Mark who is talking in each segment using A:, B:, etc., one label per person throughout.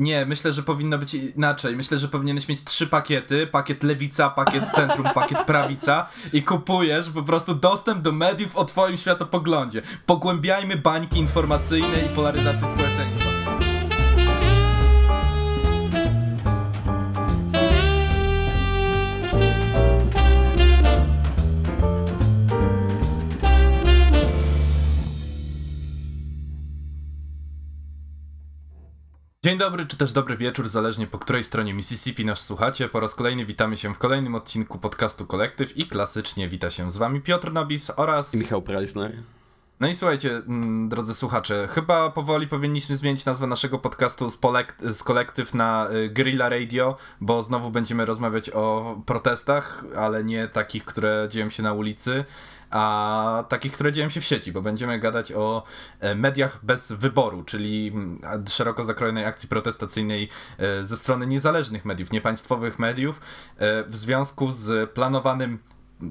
A: Nie, myślę, że powinno być inaczej. Myślę, że powinieneś mieć trzy pakiety. Pakiet lewica, pakiet centrum, pakiet prawica i kupujesz po prostu dostęp do mediów o twoim światopoglądzie. Pogłębiajmy bańki informacyjne i polaryzację społeczeństwa. Dzień dobry, czy też dobry wieczór, zależnie po której stronie Mississippi nas słuchacie. Po raz kolejny witamy się w kolejnym odcinku podcastu Kolektyw i klasycznie wita się z wami Piotr Nobis oraz...
B: I Michał Preisner.
A: No i słuchajcie, mm, drodzy słuchacze, chyba powoli powinniśmy zmienić nazwę naszego podcastu z, polek- z kolektyw na y, Guerrilla Radio, bo znowu będziemy rozmawiać o protestach, ale nie takich, które dzieją się na ulicy, a takich, które dzieją się w sieci, bo będziemy gadać o e, mediach bez wyboru, czyli mm, szeroko zakrojonej akcji protestacyjnej e, ze strony niezależnych mediów, niepaństwowych mediów, e, w związku z planowanym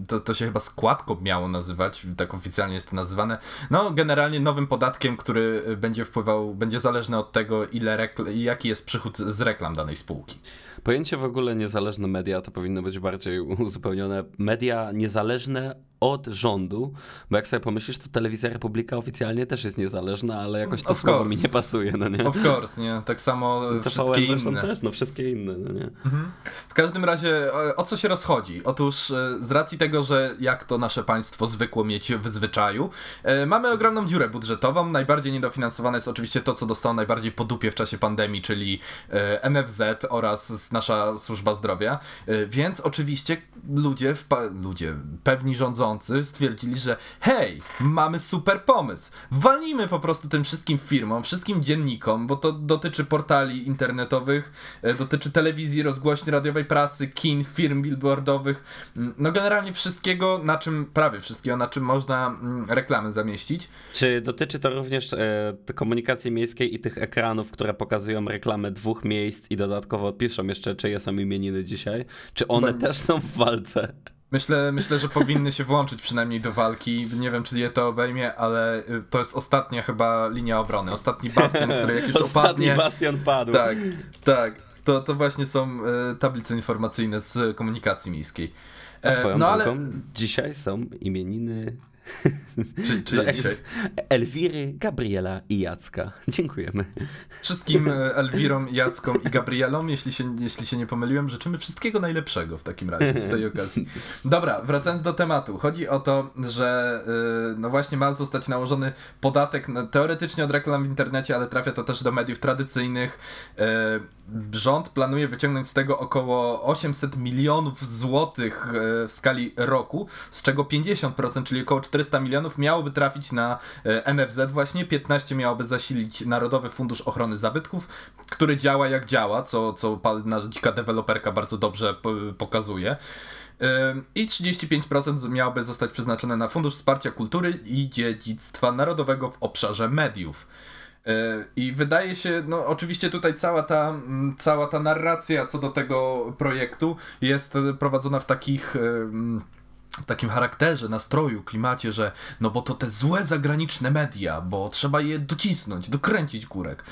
A: to, to się chyba składką miało nazywać, tak oficjalnie jest to nazywane. No, generalnie nowym podatkiem, który będzie wpływał, będzie zależny od tego, ile rekl- jaki jest przychód z reklam danej spółki.
B: Pojęcie w ogóle niezależne media to powinno być bardziej uzupełnione. Media niezależne od rządu, bo jak sobie pomyślisz, to Telewizja Republika oficjalnie też jest niezależna, ale jakoś to of słowo course. mi nie pasuje, no nie?
A: Of course, nie? Tak samo no wszystkie inne.
B: też, no wszystkie inne, no nie?
A: Mhm. W każdym razie, o, co się rozchodzi? Otóż e, z racji tego, że jak to nasze państwo zwykło mieć w zwyczaju, e, mamy ogromną dziurę budżetową. Najbardziej niedofinansowane jest oczywiście to, co dostało najbardziej po dupie w czasie pandemii, czyli e, NFZ oraz nasza służba zdrowia. Więc oczywiście ludzie, ludzie, pewni rządzący stwierdzili, że hej, mamy super pomysł. Walnijmy po prostu tym wszystkim firmom, wszystkim dziennikom, bo to dotyczy portali internetowych, e, dotyczy telewizji, rozgłośni radiowej, prasy, kin, firm billboardowych, mm, no generalnie wszystkiego, na czym, prawie wszystkiego, na czym można mm, reklamy zamieścić.
B: Czy dotyczy to również e, komunikacji miejskiej i tych ekranów, które pokazują reklamę dwóch miejsc i dodatkowo piszą jeszcze, czyje są imieniny dzisiaj? Czy one też są w walce?
A: Myślę, myślę, że powinny się włączyć przynajmniej do walki. Nie wiem, czy je to obejmie, ale y, to jest ostatnia chyba linia obrony. Ostatni bastion, który jak już
B: Ostatni
A: opadnie...
B: Ostatni bastion padł.
A: Tak, tak. To, to właśnie są y, tablice informacyjne z komunikacji miejskiej.
B: A swoją no, ale... dzisiaj są imieniny
A: Czyli, czyli dzisiaj.
B: Elwiry, Gabriela i Jacka. Dziękujemy.
A: Wszystkim e, Elwirom, Jackom i Gabrielom, jeśli się, jeśli się nie pomyliłem, życzymy wszystkiego najlepszego w takim razie z tej okazji. Dobra, wracając do tematu. Chodzi o to, że e, no właśnie ma zostać nałożony podatek teoretycznie od reklam w internecie, ale trafia to też do mediów tradycyjnych. E, rząd planuje wyciągnąć z tego około 800 milionów złotych w skali roku, z czego 50%, czyli około 400 400 milionów miałoby trafić na e, NFZ właśnie, 15 miałoby zasilić Narodowy Fundusz Ochrony Zabytków, który działa jak działa, co, co dzika deweloperka bardzo dobrze pokazuje. E, I 35% miałoby zostać przeznaczone na Fundusz Wsparcia Kultury i Dziedzictwa Narodowego w obszarze mediów. E, I wydaje się, no oczywiście tutaj cała ta, cała ta narracja co do tego projektu jest prowadzona w takich takim charakterze, nastroju, klimacie, że no bo to te złe zagraniczne media, bo trzeba je docisnąć, dokręcić górek.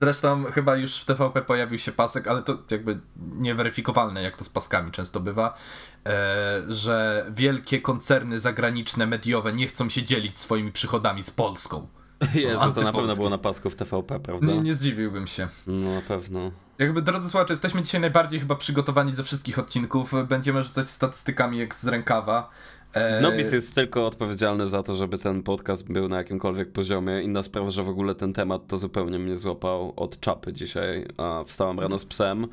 A: Zresztą chyba już w TVP pojawił się pasek, ale to jakby nieweryfikowalne, jak to z paskami często bywa, e, że wielkie koncerny zagraniczne, mediowe nie chcą się dzielić swoimi przychodami z Polską.
B: Jezu, to na pewno było na pasku w TVP, prawda?
A: Nie, nie zdziwiłbym się.
B: No, na pewno.
A: Jakby, drodzy słuchacze, jesteśmy dzisiaj najbardziej chyba przygotowani ze wszystkich odcinków. Będziemy rzucać statystykami jak z rękawa.
B: E... Nobis jest tylko odpowiedzialny za to, żeby ten podcast był na jakimkolwiek poziomie. Inna sprawa, że w ogóle ten temat to zupełnie mnie złapał od czapy dzisiaj. A wstałem rano z psem,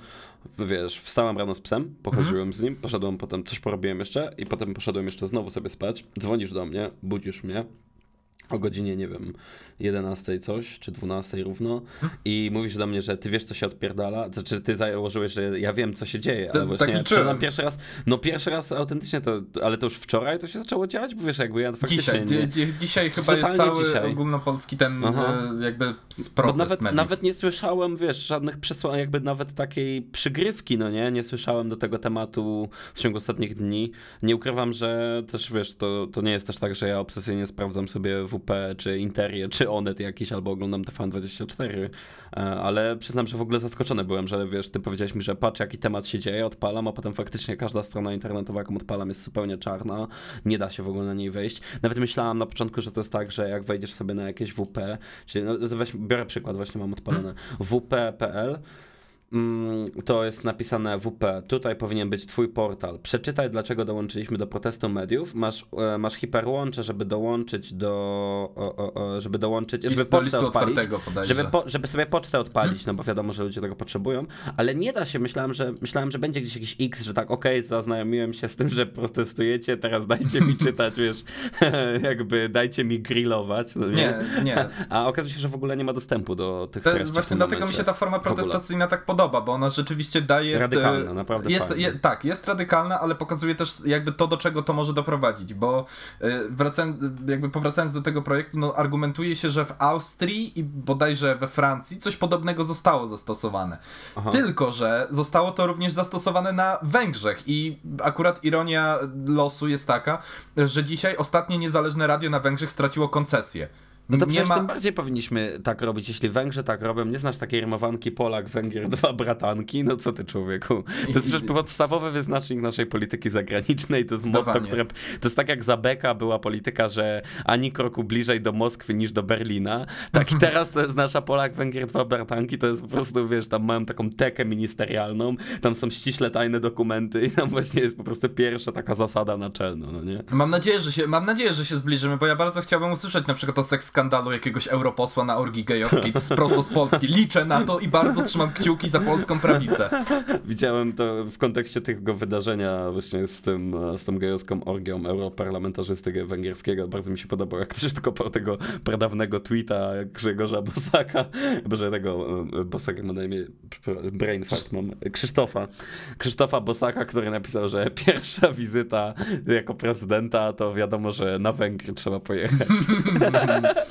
B: wiesz, wstałem rano z psem, pochodziłem mhm. z nim, poszedłem potem, coś porobiłem jeszcze i potem poszedłem jeszcze znowu sobie spać. Dzwonisz do mnie, budzisz mnie o godzinie, nie wiem, 11 coś, czy 12 równo hmm? i mówisz do mnie, że ty wiesz, co się odpierdala, znaczy ty założyłeś, że ja wiem, co się dzieje, ale właśnie tak przyznam pierwszy raz, no pierwszy raz autentycznie to, ale to już wczoraj to się zaczęło działać, bo wiesz, jakby ja faktycznie...
A: Dzisiaj, nie, dzisiaj chyba jest cały dzisiaj. ogólnopolski ten Aha. E, jakby protest
B: nawet, nawet nie słyszałem, wiesz, żadnych przesłanek, jakby nawet takiej przygrywki, no nie, nie słyszałem do tego tematu w ciągu ostatnich dni. Nie ukrywam, że też, wiesz, to, to nie jest też tak, że ja obsesyjnie sprawdzam sobie w WP, czy Interię, czy Onet jakiś, albo oglądam TVN24, e, ale przyznam, że w ogóle zaskoczony byłem, że wiesz, ty powiedziałeś mi, że patrz jaki temat się dzieje, odpalam, a potem faktycznie każda strona internetowa, jaką odpalam jest zupełnie czarna, nie da się w ogóle na niej wejść. Nawet myślałam na początku, że to jest tak, że jak wejdziesz sobie na jakieś WP, czyli no, weź, biorę przykład, właśnie mam odpalone, wp.pl, to jest napisane WP. Tutaj powinien być twój portal. Przeczytaj, dlaczego dołączyliśmy do protestu mediów. Masz, e, masz hiperłącze, żeby dołączyć do. O, o, żeby dołączyć.
A: List,
B: żeby
A: pocztę odpalić.
B: Żeby, po, żeby sobie pocztę odpalić, hmm. no bo wiadomo, że ludzie tego potrzebują. Ale nie da się. Myślałem, że, myślałem, że będzie gdzieś jakiś X, że tak, okej, okay, zaznajomiłem się z tym, że protestujecie, teraz dajcie mi czytać, wiesz, jakby dajcie mi grillować. No nie?
A: nie, nie.
B: A okazuje się, że w ogóle nie ma dostępu do tych treści.
A: Właśnie dlatego mi się ta forma protestacyjna tak podoba bo ona rzeczywiście daje...
B: Radykalna, naprawdę
A: jest, je, Tak, jest radykalna, ale pokazuje też jakby to, do czego to może doprowadzić, bo y, wracając, jakby powracając do tego projektu, no argumentuje się, że w Austrii i bodajże we Francji coś podobnego zostało zastosowane. Aha. Tylko, że zostało to również zastosowane na Węgrzech i akurat ironia losu jest taka, że dzisiaj ostatnie niezależne radio na Węgrzech straciło koncesję.
B: No to przecież ma... tym bardziej powinniśmy tak robić. Jeśli Węgrzy tak robią, nie znasz takiej rymowanki Polak, Węgier, dwa bratanki? No co ty człowieku? To jest przecież podstawowy wyznacznik naszej polityki zagranicznej. To jest motto, które... To jest tak jak za Beka była polityka, że ani kroku bliżej do Moskwy niż do Berlina. Tak i teraz to jest nasza Polak, Węgier, dwa bratanki. To jest po prostu, wiesz, tam mają taką tekę ministerialną, tam są ściśle tajne dokumenty i tam właśnie jest po prostu pierwsza taka zasada naczelna, no nie?
A: Mam nadzieję, że się, mam nadzieję, że się zbliżymy, bo ja bardzo chciałbym usłyszeć na przykład o seks skandalu jakiegoś europosła na orgii gejowskiej prosto z Polski. Liczę na to i bardzo trzymam kciuki za polską prawicę.
B: Widziałem to w kontekście tego wydarzenia właśnie z tym, z tą gejowską orgią europarlamentarzysty węgierskiego. Bardzo mi się podobało, jak ktoś tylko po tego pradawnego tweeta Grzegorza Bosaka, boże tego e, Bosaka ma na imię, brain fart mam, Krzysztofa. Krzysztofa Bosaka, który napisał, że pierwsza wizyta jako prezydenta to wiadomo, że na Węgry trzeba pojechać.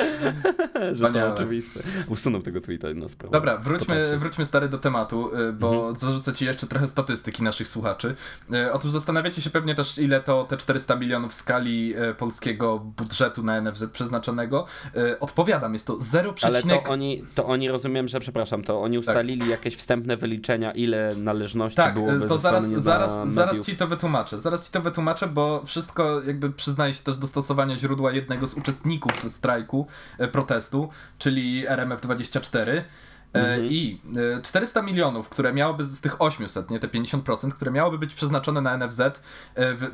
B: że to oczywiste. Usunął tego tweeta na sprawę.
A: Dobra, wróćmy, wróćmy stary do tematu, y, bo mhm. zarzucę ci jeszcze trochę statystyki naszych słuchaczy. Y, otóż zastanawiacie się pewnie też, ile to te 400 milionów w skali y, polskiego budżetu na NFZ przeznaczonego. Odpowiadam, jest to 0,
B: Ale to oni, to oni rozumiem, że przepraszam, to oni tak. ustalili tak. jakieś wstępne wyliczenia, ile należności
A: tak,
B: byłoby
A: to zaraz, zaraz, zaraz ci to wytłumaczę. Zaraz ci to wytłumaczę, bo wszystko jakby przyznaje się też do stosowania źródła jednego z uczestników strajku, E, protestu, czyli RMF24. E, mhm. I 400 e, milionów, które miałyby z tych 800, nie te 50%, które miałyby być przeznaczone na NFZ,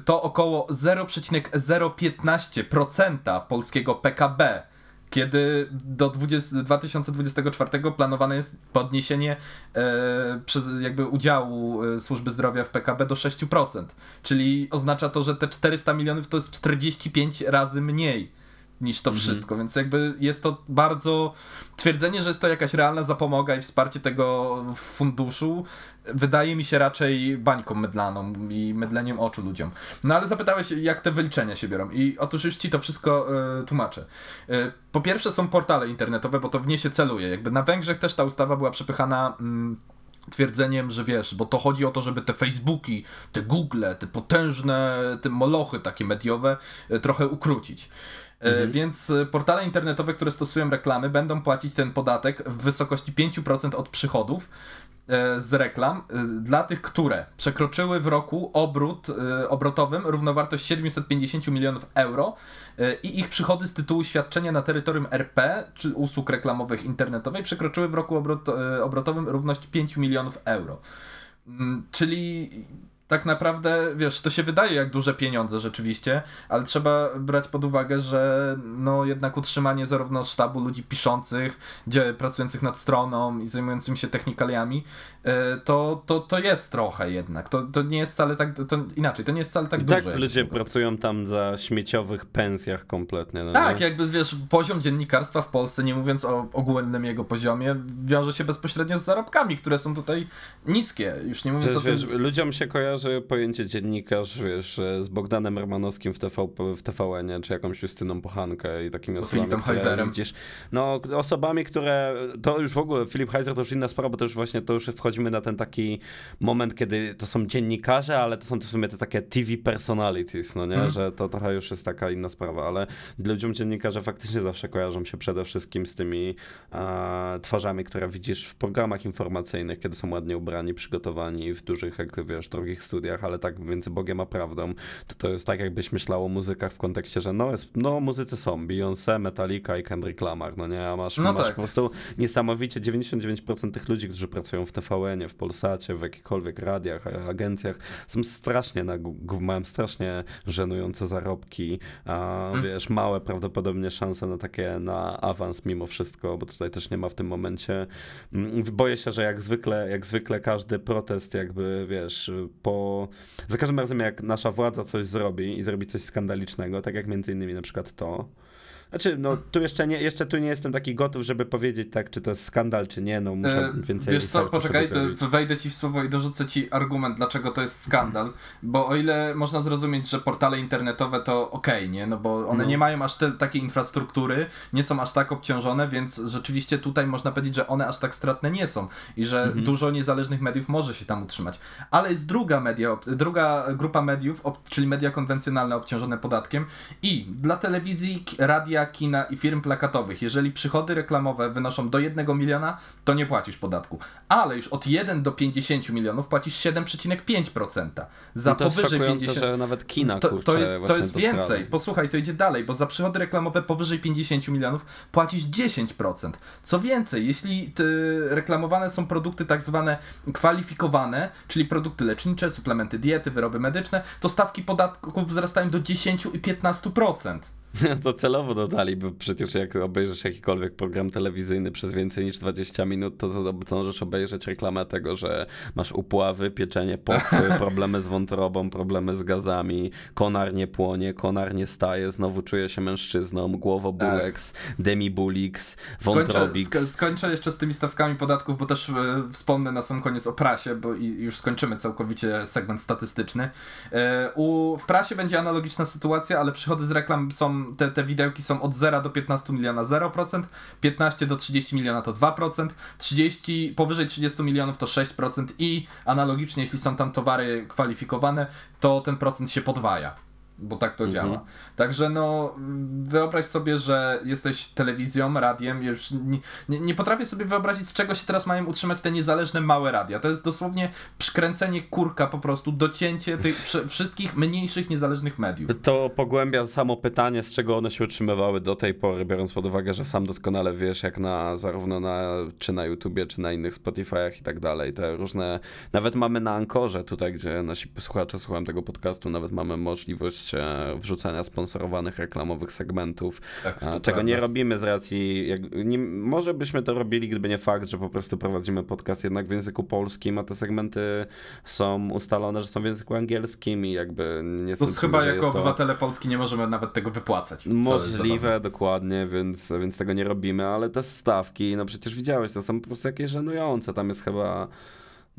A: to około 0,015% polskiego PKB. Kiedy do 20, 2024 planowane jest podniesienie e, przez jakby udziału służby zdrowia w PKB do 6%. Czyli oznacza to, że te 400 milionów to jest 45 razy mniej niż to mhm. wszystko, więc jakby jest to bardzo twierdzenie, że jest to jakaś realna zapomoga i wsparcie tego funduszu wydaje mi się raczej bańką mydlaną i mydleniem oczu ludziom. No ale zapytałeś, jak te wyliczenia się biorą i otóż już ci to wszystko y, tłumaczę. Y, po pierwsze są portale internetowe, bo to w nie się celuje. Jakby na Węgrzech też ta ustawa była przepychana... Y, twierdzeniem, że wiesz, bo to chodzi o to, żeby te Facebooki, te Google, te potężne, te molochy takie mediowe trochę ukrócić. E, mhm. Więc e, portale internetowe, które stosują reklamy, będą płacić ten podatek w wysokości 5% od przychodów e, z reklam dla tych, które przekroczyły w roku obrót obrotowym równowartość 750 milionów euro i ich przychody z tytułu świadczenia na terytorium RP czy usług reklamowych internetowej przekroczyły w roku obrot, obrotowym równość 5 milionów euro. Mm, czyli tak naprawdę, wiesz, to się wydaje jak duże pieniądze rzeczywiście, ale trzeba brać pod uwagę, że no jednak utrzymanie zarówno sztabu ludzi piszących, gdzie pracujących nad stroną i zajmującymi się technikaliami, e, to, to, to jest trochę jednak. To, to nie jest wcale tak, to inaczej, to nie jest wcale tak,
B: tak
A: duże.
B: ludzie pracują tam za śmieciowych pensjach kompletnie. No
A: tak, nie? jakby wiesz, poziom dziennikarstwa w Polsce, nie mówiąc o ogólnym jego poziomie, wiąże się bezpośrednio z zarobkami, które są tutaj niskie. Już nie mówiąc
B: Przecież,
A: o tym...
B: Wiesz, ludziom się kojarzy kojarzy pojęcie dziennikarz, wiesz, z Bogdanem Romanowskim w, TV, w TVN, czy jakąś Justyną Pochankę i takimi osobami,
A: Filipem
B: które widzisz, no osobami, które, to już w ogóle, Filip Heiser to już inna sprawa, bo to już właśnie, to już wchodzimy na ten taki moment, kiedy to są dziennikarze, ale to są w sumie te takie TV personalities, no nie,
A: Mhm.
B: że to trochę już jest taka inna sprawa, ale ludziom dziennikarze faktycznie zawsze kojarzą się przede wszystkim z tymi e, twarzami, które widzisz w programach informacyjnych, kiedy są ładnie ubrani, przygotowani w dużych, jak wiesz, drogich studiach, ale tak między Bogiem a prawdą, to to jest tak, jakbyś myślał o muzykach w kontekście, że no, jest, no muzycy są, Beyoncé, Metallica i Kendrick Lamar, no nie, a masz,
A: No
B: masz
A: tak.
B: po prostu niesamowicie 99% tych ludzi, którzy pracują w TVN-ie, w Polsacie, w jakichkolwiek radiach, agencjach, są strasznie na, mają strasznie żenujące zarobki, a
A: Mm.
B: wiesz, małe prawdopodobnie szanse na takie, na awans mimo wszystko, bo tutaj też nie ma w tym momencie. Mm, Boję się, że jak zwykle, jak zwykle każdy protest jakby, wiesz, po... Za każdym razem jak nasza władza coś zrobi i zrobi coś skandalicznego, tak jak między innymi na przykład to, znaczy, no tu jeszcze nie, jeszcze tu nie jestem taki gotów, żeby powiedzieć tak, czy to jest skandal, czy nie, no muszę
A: E,
B: więcej
A: Wiesz co, poczekaj, wejdę ci w słowo i dorzucę ci argument, dlaczego to jest skandal. Bo o ile można zrozumieć, że portale internetowe to okej, nie? No bo one
B: No.
A: nie mają aż te, takiej infrastruktury, nie są aż tak obciążone, więc rzeczywiście tutaj można powiedzieć, że one aż tak stratne nie są i że
B: Mhm.
A: dużo niezależnych mediów może się tam utrzymać. Ale jest druga media, druga grupa mediów, czyli media konwencjonalne obciążone podatkiem i dla telewizji, k- radia, kina i firm plakatowych, jeżeli przychody reklamowe wynoszą do 1 miliona, to nie płacisz podatku. Ale już od 1 do 50 milionów płacisz 7,5%. Za
B: No to
A: powyżej
B: szokujące,
A: 50
B: że nawet kina,
A: to,
B: kurczę,
A: to jest, to jest więcej. Posłuchaj, to idzie dalej, bo za przychody reklamowe powyżej 50 milionów płacisz 10%. Co więcej, jeśli ty, reklamowane są produkty tak zwane kwalifikowane, czyli produkty lecznicze, suplementy diety, wyroby medyczne, to stawki podatków wzrastają do 10 i 15%.
B: To celowo dodali, bo przecież jak obejrzysz jakikolwiek program telewizyjny przez więcej niż 20 minut, to to możesz obejrzeć reklamę tego, że masz upławy, pieczenie pochwy, problemy z wątrobą, problemy z gazami, konar nie płonie, konar nie staje, znowu czuje się mężczyzną, głowobuleks, demibulix,
A: Skończę,
B: wątrobix.
A: sk- skończę jeszcze z tymi stawkami podatków, bo też e, wspomnę na sam koniec o prasie, bo i już skończymy całkowicie segment statystyczny. E, u, w prasie będzie analogiczna sytuacja, ale przychody z reklam są, te, te widełki są od 0 do 15 miliona 0%, 15 do 30 miliona to 2%, 30, powyżej 30 milionów to 6% i analogicznie, jeśli są tam towary kwalifikowane, to ten procent się podwaja. Bo tak to
B: Mhm.
A: działa. Także no, wyobraź sobie, że jesteś telewizją, radiem. Już nie, nie, nie potrafię sobie wyobrazić, z czego się teraz mają utrzymać te niezależne małe radia. To jest dosłownie przykręcenie kurka po prostu, docięcie tych wszy- wszystkich mniejszych niezależnych mediów.
B: To pogłębia samo pytanie, z czego one się utrzymywały do tej pory, biorąc pod uwagę, że sam doskonale wiesz, jak na zarówno na, czy na YouTubie, czy na innych Spotify'ach i tak dalej, te różne, nawet mamy na Ankorze tutaj, gdzie nasi słuchacze słuchają tego podcastu, nawet mamy możliwość e, wrzucania sponsorowanych reklamowych segmentów,
A: Tak, to
B: czego
A: prawda.
B: nie robimy z racji, jak, nie, może byśmy to robili, gdyby nie fakt, że po prostu prowadzimy podcast jednak w języku polskim, a te segmenty są ustalone, że są w języku angielskim i jakby nie
A: To
B: są
A: chyba
B: że
A: jako
B: jest to-
A: obywatele Polski nie możemy nawet tego wypłacać.
B: Możliwe, dokładnie, więc, więc tego nie robimy, ale te stawki, no przecież widziałeś, to są po prostu jakieś żenujące, tam jest chyba...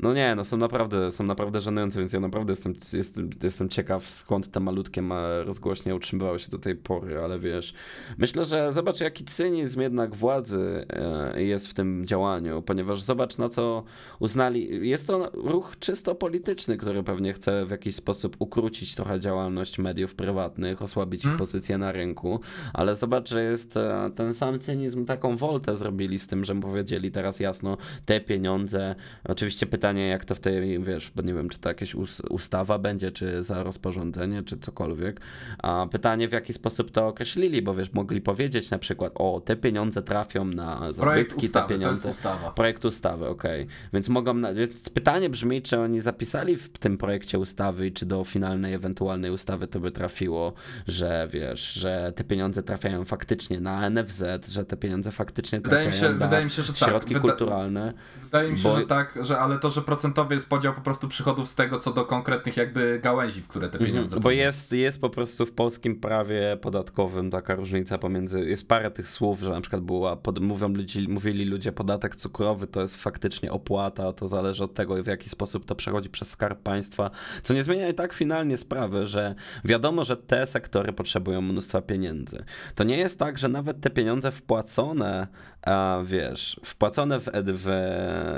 B: No nie, no są naprawdę, są naprawdę żenujące, więc ja naprawdę jestem, jestem, jestem ciekaw skąd te malutkie ma- rozgłośnie utrzymywały się do tej pory, ale wiesz, myślę, że zobacz jaki cynizm jednak władzy e, jest w tym działaniu, ponieważ zobacz na co uznali, jest to ruch czysto polityczny, który pewnie chce w jakiś sposób ukrócić trochę działalność mediów prywatnych, osłabić ich
A: Hmm.
B: pozycję na rynku, ale zobacz, że jest e, ten sam cynizm, taką woltę zrobili z tym, że powiedzieli teraz jasno, te pieniądze, oczywiście pytanie jak to w tej, wiesz, bo nie wiem, czy to jakaś us- ustawa będzie, czy za rozporządzenie, czy cokolwiek, a pytanie w jaki sposób to określili, bo wiesz, mogli powiedzieć na przykład, o, te pieniądze trafią na
A: Projekt
B: zabytki,
A: ustawy,
B: te pieniądze...
A: ustawa.
B: Projekt ustawy, okej. Więc mogą. Na... Więc pytanie brzmi, czy oni zapisali w tym projekcie ustawy i czy do finalnej ewentualnej ustawy to by trafiło, że wiesz, że te pieniądze trafiają faktycznie na NFZ, że te pieniądze faktycznie
A: Wydaje mi
B: trafiają
A: się-
B: na
A: wydaje mi się, że tak.
B: środki
A: Wyda-
B: kulturalne.
A: Wydaje mi się,
B: Bo-
A: że tak, że, ale to, że procentowy jest podział po prostu przychodów z tego, co do konkretnych jakby gałęzi, w które te pieniądze
B: Mhm, Bo
A: płyną.
B: jest, jest po prostu w polskim prawie podatkowym taka różnica pomiędzy. Jest parę tych słów, że na przykład była, pod, mówią ludzi, mówili ludzie, podatek cukrowy to jest faktycznie opłata, to zależy od tego, w jaki sposób to przechodzi przez skarb państwa. Co nie zmienia i tak finalnie sprawy, że wiadomo, że te sektory potrzebują mnóstwa pieniędzy. To nie jest tak, że nawet te pieniądze wpłacone, a wiesz, wpłacone w, w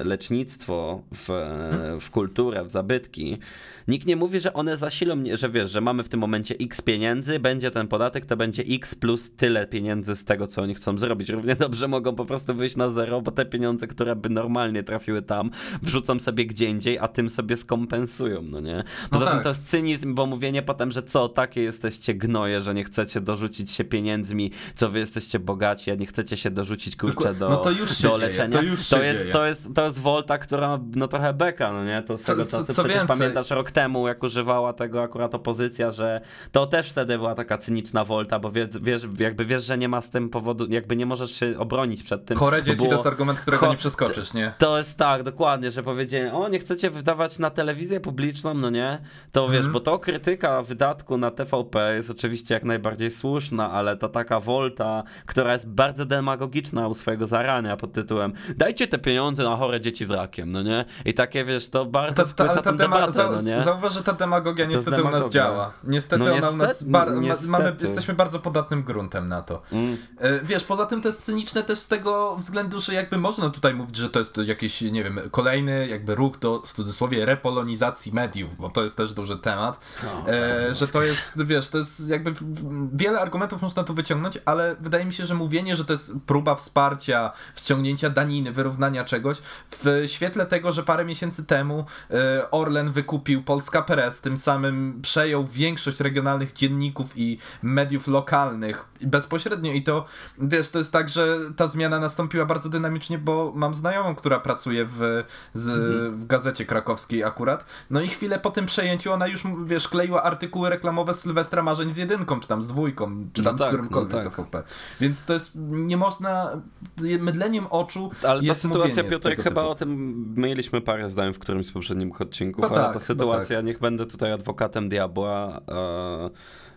B: lecznictwo, w, w kulturę, w zabytki, nikt nie mówi, że one zasilą, że wiesz, że mamy w tym momencie x pieniędzy, będzie ten podatek, to będzie x plus tyle pieniędzy z tego, co oni chcą zrobić. Równie dobrze mogą po prostu wyjść na zero, bo te pieniądze, które by normalnie trafiły tam, wrzucą sobie gdzie indziej, a tym sobie skompensują, no nie? Poza tym
A: tak.
B: to jest cynizm, bo mówienie potem, że co, takie jesteście gnoje, że nie chcecie dorzucić się pieniędzmi, co wy jesteście bogaci, a nie chcecie się dorzucić, kurczę, Do,
A: No to już
B: do
A: dzieje,
B: leczenia.
A: to już się
B: jest,
A: dzieje.
B: to, jest, to jest Volta, która no trochę beka, no nie? To z
A: Co-
B: tego, co,
A: co-
B: ty
A: co
B: przecież
A: więcej-
B: pamiętasz rok temu, jak używała tego akurat opozycja, że to też wtedy była taka cyniczna Volta, bo wiesz, wiesz, jakby wiesz, że nie ma z tym powodu, jakby nie możesz się obronić przed tym.
A: Chore dzieci
B: było-
A: to jest argument, którego
B: Cho-
A: nie przeskoczysz, nie?
B: to jest tak, dokładnie, że powiedzieli, o nie chcecie wydawać na telewizję publiczną, no nie? To wiesz, bo to krytyka wydatku na TVP jest oczywiście jak najbardziej słuszna, ale ta taka wolta, która jest bardzo demagogiczna u swojego zarania pod tytułem dajcie te pieniądze na chore dzieci z rakiem, no nie? I takie wiesz, to bardzo
A: Ta, ta, ta
B: debatę,
A: za,
B: no nie?
A: Zauważ, że ta demagogia niestety u nas
B: demagogia.
A: działa. Niestety
B: No
A: ona u nas
B: niestety-
A: bar- ma, mamy,
B: niestety.
A: jesteśmy bardzo podatnym gruntem na to.
B: Mm.
A: E, Wiesz, poza tym to jest cyniczne też z tego względu, że jakby można tutaj mówić, że to jest jakiś, nie wiem, kolejny jakby ruch do, w cudzysłowie, repolonizacji mediów, bo to jest też duży temat, e, że to jest, wiesz, to jest jakby wiele argumentów można tu wyciągnąć, ale wydaje mi się, że mówienie, że to jest próba wsparcia, wciągnięcia daniny, wyrównania czegoś, w świetle tego, że parę miesięcy temu e, Orlen wykupił Polska Press, tym samym przejął większość regionalnych dzienników i mediów lokalnych bezpośrednio i to, wiesz, to jest tak, że ta zmiana nastąpiła bardzo dynamicznie, bo mam znajomą, która pracuje w, z, w gazecie krakowskiej akurat, no i chwilę po tym przejęciu ona już, wiesz, kleiła artykuły reklamowe z Sylwestra Marzeń z jedynką, czy tam z dwójką, czy
B: No
A: tam
B: tak,
A: z którymkolwiek
B: no tak.
A: TVP. Więc to jest, nie można, mydleniem oczu
B: Ale ta sytuacja, Piotrek, chyba
A: typu.
B: o tym mieliśmy parę zdań w którymś z poprzednich odcinków,
A: No
B: ale
A: tak,
B: ta
A: no
B: sytuacja, niech będę tutaj adwokatem diabła. E,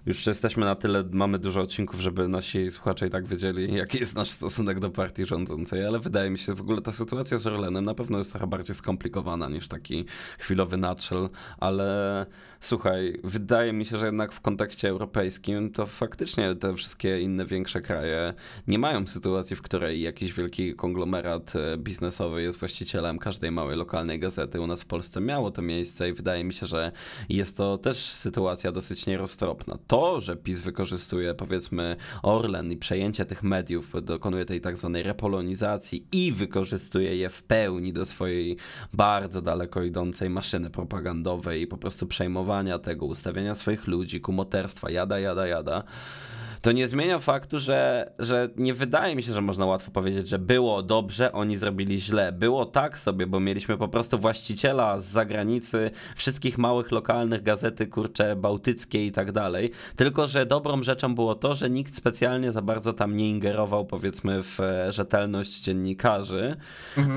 B: już jesteśmy na tyle, mamy dużo odcinków, żeby nasi słuchacze i tak wiedzieli, jaki jest nasz stosunek do partii rządzącej, ale wydaje mi się, w ogóle ta sytuacja z Orlenem na pewno jest trochę bardziej skomplikowana niż taki chwilowy naczel, ale słuchaj, wydaje mi się, że jednak w kontekście europejskim to faktycznie te wszystkie inne większe kraje nie mają sytuacji, w której jakiś wielki konglomerat e, biznesowy jest właścicielem każdej małej lokalnej gazety. U nas w Polsce miało to miejsce i wydaje mi się, że jest to też sytuacja dosyć nieroztropna. To, że PiS wykorzystuje powiedzmy Orlen i przejęcie tych mediów, dokonuje tej tak zwanej repolonizacji i wykorzystuje je w pełni do swojej bardzo daleko idącej maszyny propagandowej i po prostu przejmowania tego, ustawiania swoich ludzi, kumoterstwa, jada, jada, jada to nie zmienia faktu, że, że nie wydaje mi się, że można łatwo powiedzieć, że było dobrze, oni zrobili źle. Było tak sobie, bo mieliśmy po prostu właściciela z zagranicy wszystkich małych lokalnych gazety, kurcze, bałtyckie i tak dalej. Tylko, że dobrą rzeczą było to, że nikt specjalnie za bardzo tam nie ingerował, powiedzmy, w e, rzetelność dziennikarzy.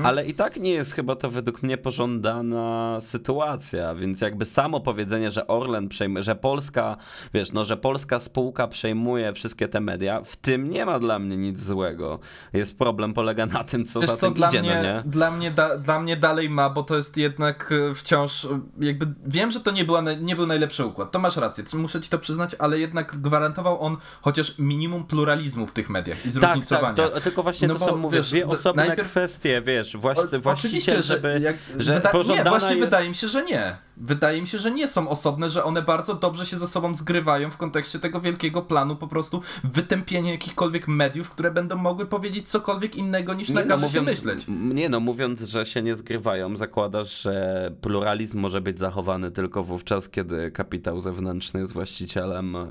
B: Ale i tak nie jest chyba to według mnie pożądana sytuacja, więc jakby samo powiedzenie, że Orlen przejmuje, że Polska, wiesz, no, że polska spółka przejmuje wszystkie te media, w tym nie ma dla mnie nic złego. Jest problem, polega na tym, co
A: Wiesz
B: za
A: co,
B: tym
A: dla
B: idzie,
A: mnie,
B: no nie?
A: Dla mnie, da, dla mnie dalej ma, bo to jest jednak e, wciąż, e, jakby, wiem, że to nie, była, nie był najlepszy układ, to masz rację, muszę ci to przyznać, ale jednak gwarantował on chociaż minimum pluralizmu w tych mediach i
B: Tak,
A: zróżnicowania.
B: tak, to, tylko właśnie
A: No
B: to, co mówię,
A: wiesz,
B: dwie osobne
A: najpierw-
B: kwestie, wiesz, właści, właściciel, żeby,
A: że, jak,
B: że
A: wyda- Nie, właśnie wydaje mi się, że nie. Wydaje mi się, że nie są osobne, że one bardzo dobrze się ze sobą zgrywają w kontekście tego wielkiego planu po prostu wytępienia jakichkolwiek mediów, które będą mogły powiedzieć cokolwiek innego niż nakaże
B: no,
A: się
B: mówiąc,
A: myśleć.
B: Nie no, mówiąc, że się nie zgrywają, zakładasz, że pluralizm może być zachowany tylko wówczas, kiedy kapitał zewnętrzny jest właścicielem e,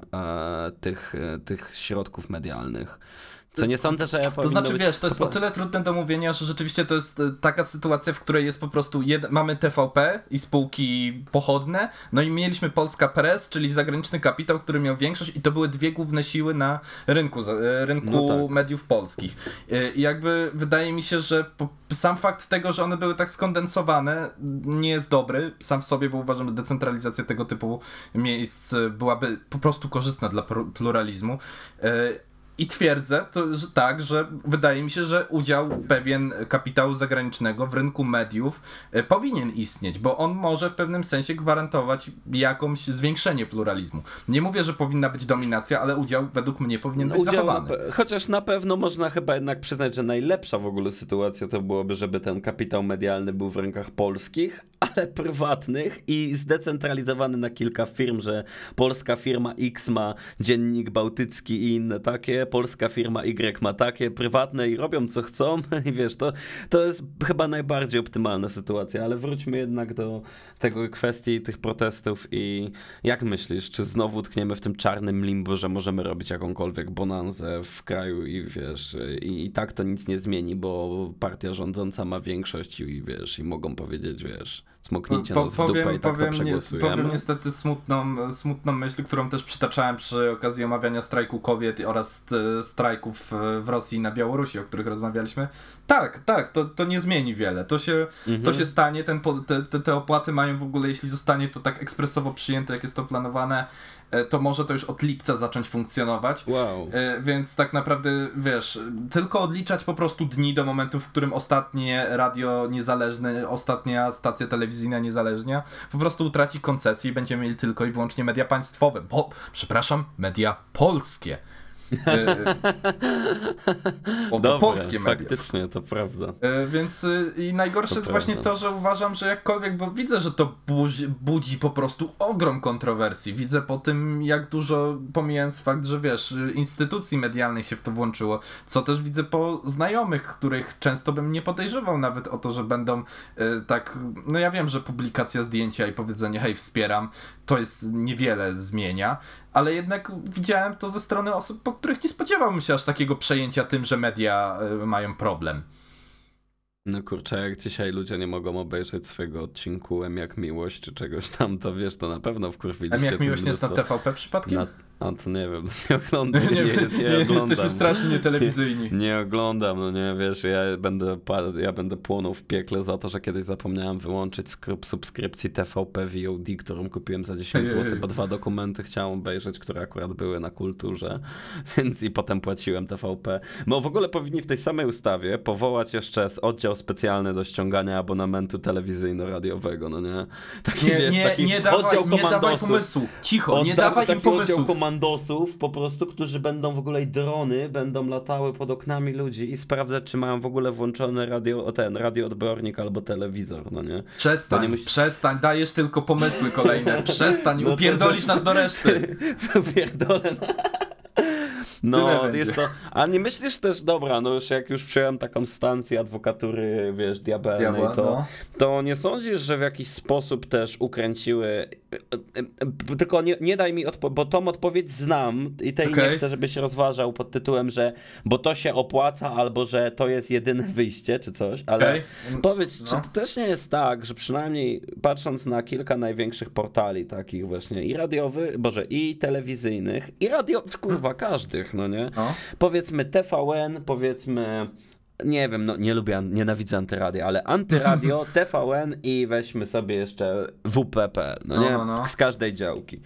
B: tych, e, tych środków medialnych. Co nie sądzę, że
A: To znaczy, być... wiesz, to jest o tyle trudne do mówienia, że rzeczywiście to jest e, taka sytuacja, w której jest po prostu jed... mamy TVP i spółki pochodne, no i mieliśmy Polska Press, czyli zagraniczny kapitał, który miał większość i to były dwie główne siły na rynku, e, rynku no tak. mediów polskich. E, I jakby wydaje mi się, że sam fakt tego, że one były tak skondensowane nie jest dobry sam w sobie, bo uważam, że decentralizacja tego typu miejsc byłaby po prostu korzystna dla pluralizmu. I twierdzę, to, że tak, że wydaje mi się, że udział pewien kapitału zagranicznego w rynku mediów e, powinien istnieć, bo on może w pewnym sensie gwarantować jakąś zwiększenie pluralizmu. Nie mówię, że powinna być dominacja, ale udział według mnie powinien być zachowany.
B: Na chociaż na pewno można chyba jednak przyznać, że najlepsza w ogóle sytuacja to byłoby, żeby ten kapitał medialny był w rękach polskich, ale prywatnych i zdecentralizowany na kilka firm, że polska firma X ma dziennik bałtycki i inne takie, polska firma Y ma takie prywatne i robią co chcą. I wiesz, to, to jest chyba najbardziej optymalna sytuacja, ale wróćmy jednak do tego kwestii tych protestów i jak myślisz, czy znowu tkniemy w tym czarnym limbo, że możemy robić jakąkolwiek bonanzę w kraju i wiesz, i, i tak to nic nie zmieni, bo partia rządząca ma większość i wiesz, i mogą powiedzieć, wiesz, smoknijcie po, nas w dupę i tak powiem, to przegłosujemy.
A: powiem niestety smutną, smutną myśl, którą też przytaczałem przy okazji omawiania strajku kobiet oraz strajków w Rosji i na Białorusi, o których rozmawialiśmy. Tak, tak, to, to nie zmieni wiele. To się, mhm. to się stanie, ten, te, te opłaty mają w ogóle, jeśli zostanie to tak ekspresowo przyjęte, jak jest to planowane, E, to może to już od lipca zacząć funkcjonować.
B: Wow.
A: E, więc tak naprawdę, wiesz, tylko odliczać po prostu dni do momentu, w którym ostatnie radio niezależne, ostatnia stacja telewizyjna niezależna po prostu utraci koncesję i będziemy mieli tylko i wyłącznie media państwowe, bo, przepraszam, media polskie. E,
B: o, to polskie media. Faktycznie, to prawda.
A: E, więc y, i najgorsze to jest prawda. właśnie to, że uważam, że jakkolwiek, bo widzę, że to budzi, budzi po prostu ogrom kontrowersji. Widzę po tym, jak dużo, pomijając fakt, że wiesz, instytucji medialnych się w to włączyło, co też widzę po znajomych, których często bym nie podejrzewał nawet o to, że będą y, tak, no ja wiem, że publikacja zdjęcia i powiedzenie hej, wspieram, to jest niewiele zmienia, ale jednak widziałem to ze strony osób, po których nie spodziewałbym się aż takiego przejęcia tym, że media y, mają problem.
B: No kurczę, jak dzisiaj ludzie nie mogą obejrzeć swojego odcinku M jak miłość czy czegoś tam, to wiesz, to na pewno wkurwiliście.
A: M jak miłość nie jest na TVP przypadkiem? Na,
B: a to nie wiem, nie oglądam. Nie, nie, nie, nie,
A: oglądam. Jesteśmy strasznie nietelewizyjni.
B: Nie, oglądam, no nie, wiesz, ja będę, ja będę płonął w piekle za to, że kiedyś zapomniałem wyłączyć subskrypcji TVP VOD, którą kupiłem za 10 zł, bo dwa dokumenty chciałem obejrzeć, które akurat były na kulturze, więc i potem płaciłem TVP. No w ogóle powinni w tej samej ustawie powołać jeszcze oddział specjalny do ściągania abonamentu telewizyjno-radiowego, no nie?
A: Taki, nie, wiesz, nie, taki nie, dawaj, nie dawaj pomysłu, cicho, nie dawaj im pomysłu
B: komandosów po prostu, którzy będą w ogóle i drony będą latały pod oknami ludzi i sprawdzać, czy mają w ogóle włączony radio, ten radioodbiornik albo telewizor, no nie?
A: Przestań, musi... przestań, dajesz tylko pomysły kolejne, przestań, no upierdolisz nas do reszty.
B: Upierdolę. No, jest to. A nie myślisz też, dobra, no już jak już przyjąłem taką stancję adwokatury, wiesz, diabelnej, Diabła, to, no. to nie sądzisz, że w jakiś sposób też ukręciły. Tylko nie, nie daj mi odpowiedzi, bo tą odpowiedź znam i tej okay. nie chcę, żebyś rozważał pod tytułem, że bo to się opłaca, albo że to jest jedyne wyjście, czy coś, ale okay. powiedz, no. czy to też nie jest tak, że przynajmniej patrząc na kilka największych portali takich właśnie i radiowych, boże, i telewizyjnych, i radio, kurwa, każdych, no nie? No. Powiedzmy TVN, powiedzmy nie wiem, no nie lubię, nienawidzę antyradia, ale antyradio, TVN i weźmy sobie jeszcze WPP, no, no nie? No, no. Z każdej działki.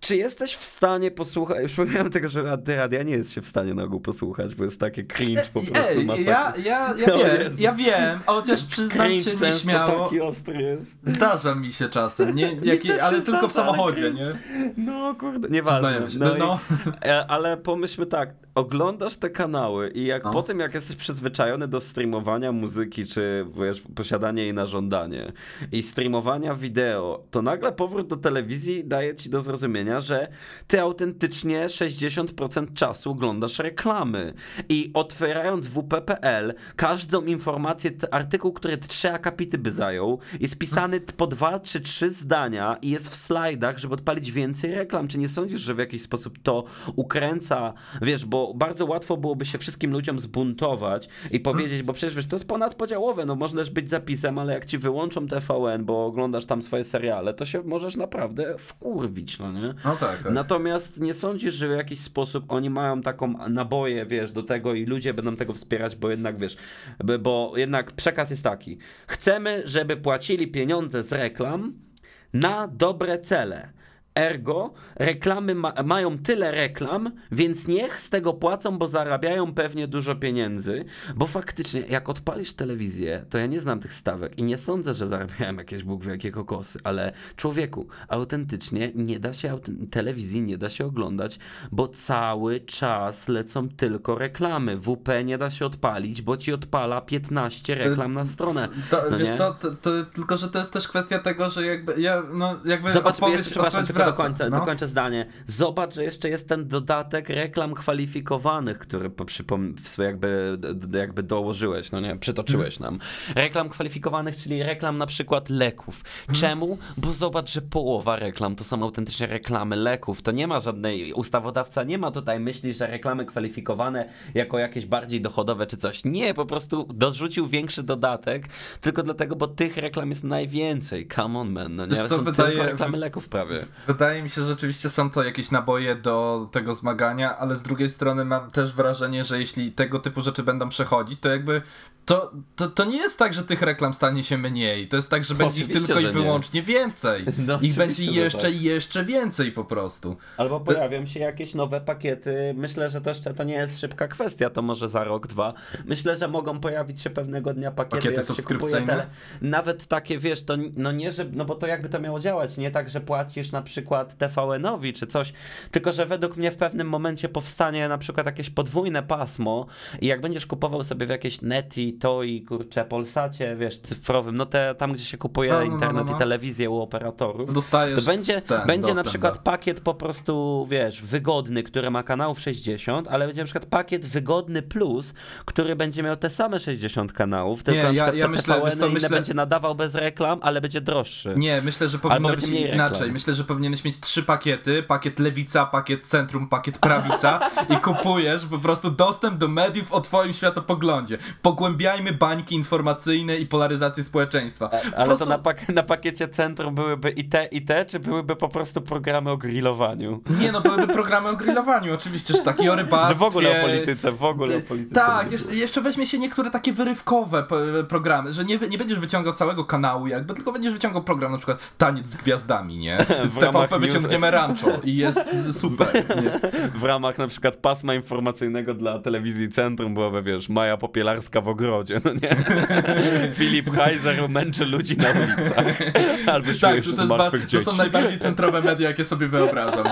B: Czy jesteś w stanie posłuchać? Już pomijam tego, że radia nie jest się w stanie na ogół posłuchać, bo jest takie cringe po prostu Ej,
A: ja, ja, ja no wiem, jest. ja wiem, chociaż przyznam cringe się nieśmiało.
B: taki ostry jest.
A: Zdarza mi się czasem, nie, nie ale tylko w samochodzie, nie?
B: No kurde, nieważne. Się. No, no. I, e, ale pomyślmy tak, oglądasz te kanały i jak no. po tym, jak jesteś przyzwyczajony do streamowania muzyki, czy wiesz, posiadania jej na żądanie i streamowania wideo, to nagle powrót do telewizji daje ci do zrozumienia, że ty autentycznie 60% czasu oglądasz reklamy. I otwierając WP.pl, każdą informację, artykuł, który trzy akapity by zajął, jest pisany po dwa czy trzy zdania i jest w slajdach, żeby odpalić więcej reklam. Czy nie sądzisz, że w jakiś sposób to ukręca, wiesz, bo bo bardzo łatwo byłoby się wszystkim ludziom zbuntować i powiedzieć, bo przecież wiesz, to jest ponadpodziałowe, no możesz być zapisem, ale jak ci wyłączą TVN, bo oglądasz tam swoje seriale, to się możesz naprawdę wkurwić, no nie?
A: No tak, tak.
B: Natomiast nie sądzisz, że w jakiś sposób oni mają taką naboję, wiesz, do tego i ludzie będą tego wspierać, bo jednak, wiesz, bo- bo jednak przekaz jest taki. Chcemy, żeby płacili pieniądze z reklam na dobre cele. Ergo, reklamy ma mają tyle reklam, więc niech z tego płacą, bo zarabiają pewnie dużo pieniędzy. Bo faktycznie, jak odpalisz telewizję, to ja nie znam tych stawek i nie sądzę, że zarabiałem jakieś Bóg wie jakie kokosy, ale człowieku, autentycznie nie da się, telewizji nie da się oglądać, bo cały czas lecą tylko reklamy. WP nie da się odpalić, bo ci odpala 15 reklam na stronę.
A: To,
B: No
A: wiesz
B: nie?
A: co, to, to, tylko że to jest też kwestia tego, że jakby ja, no jakby
B: Zobacz,
A: odpowiedź,
B: jeszcze,
A: odpowiedź wraca.
B: dokończę,
A: no.
B: dokończę zdanie. Zobacz, że jeszcze jest ten dodatek reklam kwalifikowanych, który po- przypom- jakby, jakby dołożyłeś, no nie, przytoczyłeś nam. Reklam kwalifikowanych, czyli reklam na przykład leków. Czemu? Bo zobacz, że połowa reklam to są autentycznie reklamy leków. To nie ma żadnej, ustawodawca nie ma tutaj myśli, że reklamy kwalifikowane jako jakieś bardziej dochodowe czy coś. Nie, po prostu dorzucił większy dodatek, tylko dlatego, bo tych reklam jest najwięcej. Come on, man. No nie,
A: Wiesz co,
B: są
A: wydaje-
B: tylko reklamy leków prawie.
A: Wydaje mi się, że rzeczywiście są to jakieś naboje do tego zmagania, ale z drugiej strony mam też wrażenie, że jeśli tego typu rzeczy będą przechodzić, to jakby to, to, to nie jest tak, że tych reklam stanie się mniej. To jest tak, że będzie ich tylko i
B: nie.
A: wyłącznie więcej.
B: No,
A: ich będzie jeszcze
B: tak.
A: i jeszcze więcej po prostu.
B: Albo pojawią się jakieś nowe pakiety. Myślę, że to jeszcze to nie jest szybka kwestia, to może za rok, dwa. Myślę, że mogą pojawić się pewnego dnia pakiety,
A: Pakiety subskrypcyjne?
B: tele. Nawet takie, wiesz, to no nie, że, no bo to jakby to miało działać, nie tak, że płacisz na przykład TVN-owi czy coś, tylko że według mnie w pewnym momencie powstanie na przykład jakieś podwójne pasmo i jak będziesz kupował sobie w jakieś Neti, Toi, kurczę, Polsacie, wiesz, cyfrowym, no te, tam gdzie się kupuje
A: No, no, no,
B: internet
A: no, no.
B: i telewizję u operatorów,
A: Dostajesz
B: to będzie,
A: ten
B: będzie na
A: dostęp
B: przykład
A: do-
B: pakiet po prostu, wiesz, wygodny, który ma kanałów 60, ale będzie na przykład pakiet wygodny plus, który będzie miał te same 60 kanałów, tylko
A: Nie,
B: na
A: ja-
B: przykład
A: ja
B: te
A: myślę,
B: TVN
A: co,
B: inne
A: myślę-
B: będzie nadawał bez reklam, ale będzie droższy.
A: Nie, myślę, że powinno być inaczej. Myślę, że powinieneś mieć trzy pakiety. Pakiet lewica, pakiet centrum, pakiet prawica i kupujesz po prostu dostęp do mediów o twoim światopoglądzie. Pogłębiajmy bańki informacyjne i polaryzację społeczeństwa. Po
B: Ale
A: prostu...
B: to na, pak- na pakiecie centrum byłyby i te, i te, czy byłyby po prostu programy o grillowaniu?
A: Nie no, byłyby programy o grillowaniu, oczywiście, że taki o rybactwie.
B: Że w ogóle o polityce, w ogóle o polityce.
A: Tak, jeszcze, weźmie się niektóre takie wyrywkowe p- programy, że nie, nie będziesz wyciągał całego kanału jakby, tylko będziesz wyciągał program na przykład Taniec z Gwiazdami, nie? Z TVP wyciągniemy Rancho i jest super, nie?
B: W ramach na przykład pasma informacyjnego dla telewizji Centrum byłaby, wiesz, Maja Popielarska w ogrodzie, no nie? Filip Heiser męczy ludzi na ulicach. Albo
A: Tak, to, jest ba- to są najbardziej centrowe media, jakie sobie wyobrażam.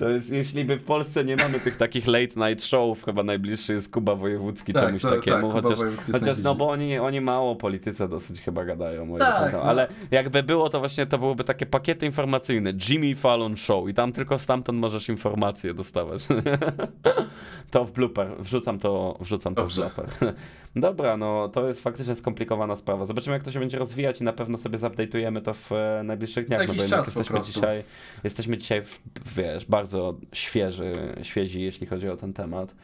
B: To jest, jeśli by w Polsce nie mamy tych takich late night showów, chyba najbliższy jest Kuba Wojewódzki
A: Tak,
B: czemuś
A: to-
B: takiemu,
A: tak,
B: chociaż, chociaż no bo oni, oni mało o polityce dosyć chyba gadają,
A: Tak, no.
B: ale jakby było to właśnie, to byłyby takie pakiety informacyjne, Jimmy Fallon Show i tam tylko stamtąd możesz informacje dostawać. to w blooper, wrzucam to, wrzucam to w blooper. Dobra, no to jest faktycznie skomplikowana sprawa. Zobaczymy jak to się będzie rozwijać i na pewno sobie zupdate'ujemy to w e, najbliższych dniach, no
A: Jakiś
B: bo jednak
A: czas po
B: jesteśmy dzisiaj Jesteśmy dzisiaj, w, wiesz, bardzo świeży, świezi, jeśli chodzi o ten temat,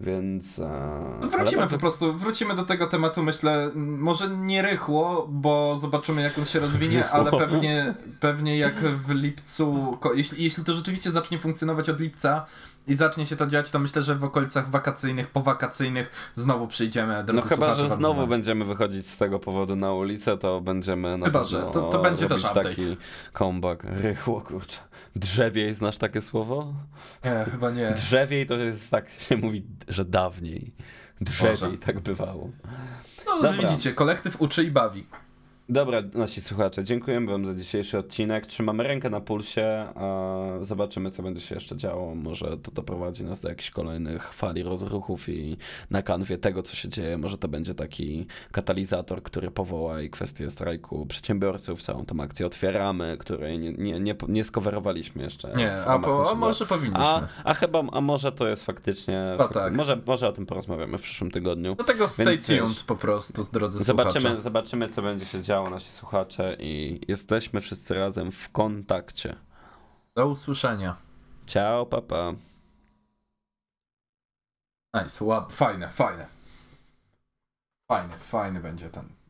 B: więc... e,
A: Wrócimy
B: bardzo-
A: po prostu, wrócimy do tego tematu, myślę, może nie rychło, bo zobaczymy jak on się rozwinie,
B: Rychło.
A: ale pewnie, pewnie jak w lipcu, jeśli, jeśli to rzeczywiście zacznie funkcjonować od lipca i zacznie się to dziać, to myślę, że w okolicach wakacyjnych, powakacyjnych znowu przyjdziemy, drodzy
B: No chyba, że znowu będziemy wychodzić z tego powodu na ulicę, to będziemy na
A: Chyba,
B: pewno
A: że to- to będzie też update.
B: taki comeback. Rychło, kurczę. Drzewiej, znasz takie słowo?
A: Nie, chyba nie.
B: Drzewiej to jest tak się mówi, że dawniej. Drzewiej,
A: Może.
B: tak bywało.
A: No
B: Dobra.
A: widzicie, kolektyw uczy i bawi.
B: Dobra, nasi słuchacze, dziękujemy wam za dzisiejszy odcinek. Trzymamy rękę na pulsie, a zobaczymy, co będzie się jeszcze działo. Może to doprowadzi nas do jakichś kolejnych fali rozruchów i na kanwie tego, co się dzieje, może to będzie taki katalizator, który powoła i kwestię strajku przedsiębiorców, całą tą akcję otwieramy, której nie, nie, nie, nie skowerowaliśmy jeszcze.
A: Nie, a, po, a może powinniśmy.
B: a, a chyba, a może to jest faktycznie, fakty-
A: tak.
B: może, może o tym porozmawiamy w przyszłym tygodniu.
A: Do tego stay
B: Więc
A: tuned po prostu, drodzy
B: Zobaczymy,
A: słuchacze.
B: zobaczymy, co będzie się działo, udział, nasi słuchacze i jesteśmy wszyscy razem w kontakcie.
A: Do usłyszenia.
B: Ciao, papa.
A: Nice, ład, fajne, fajne. Fajny, fajny będzie ten.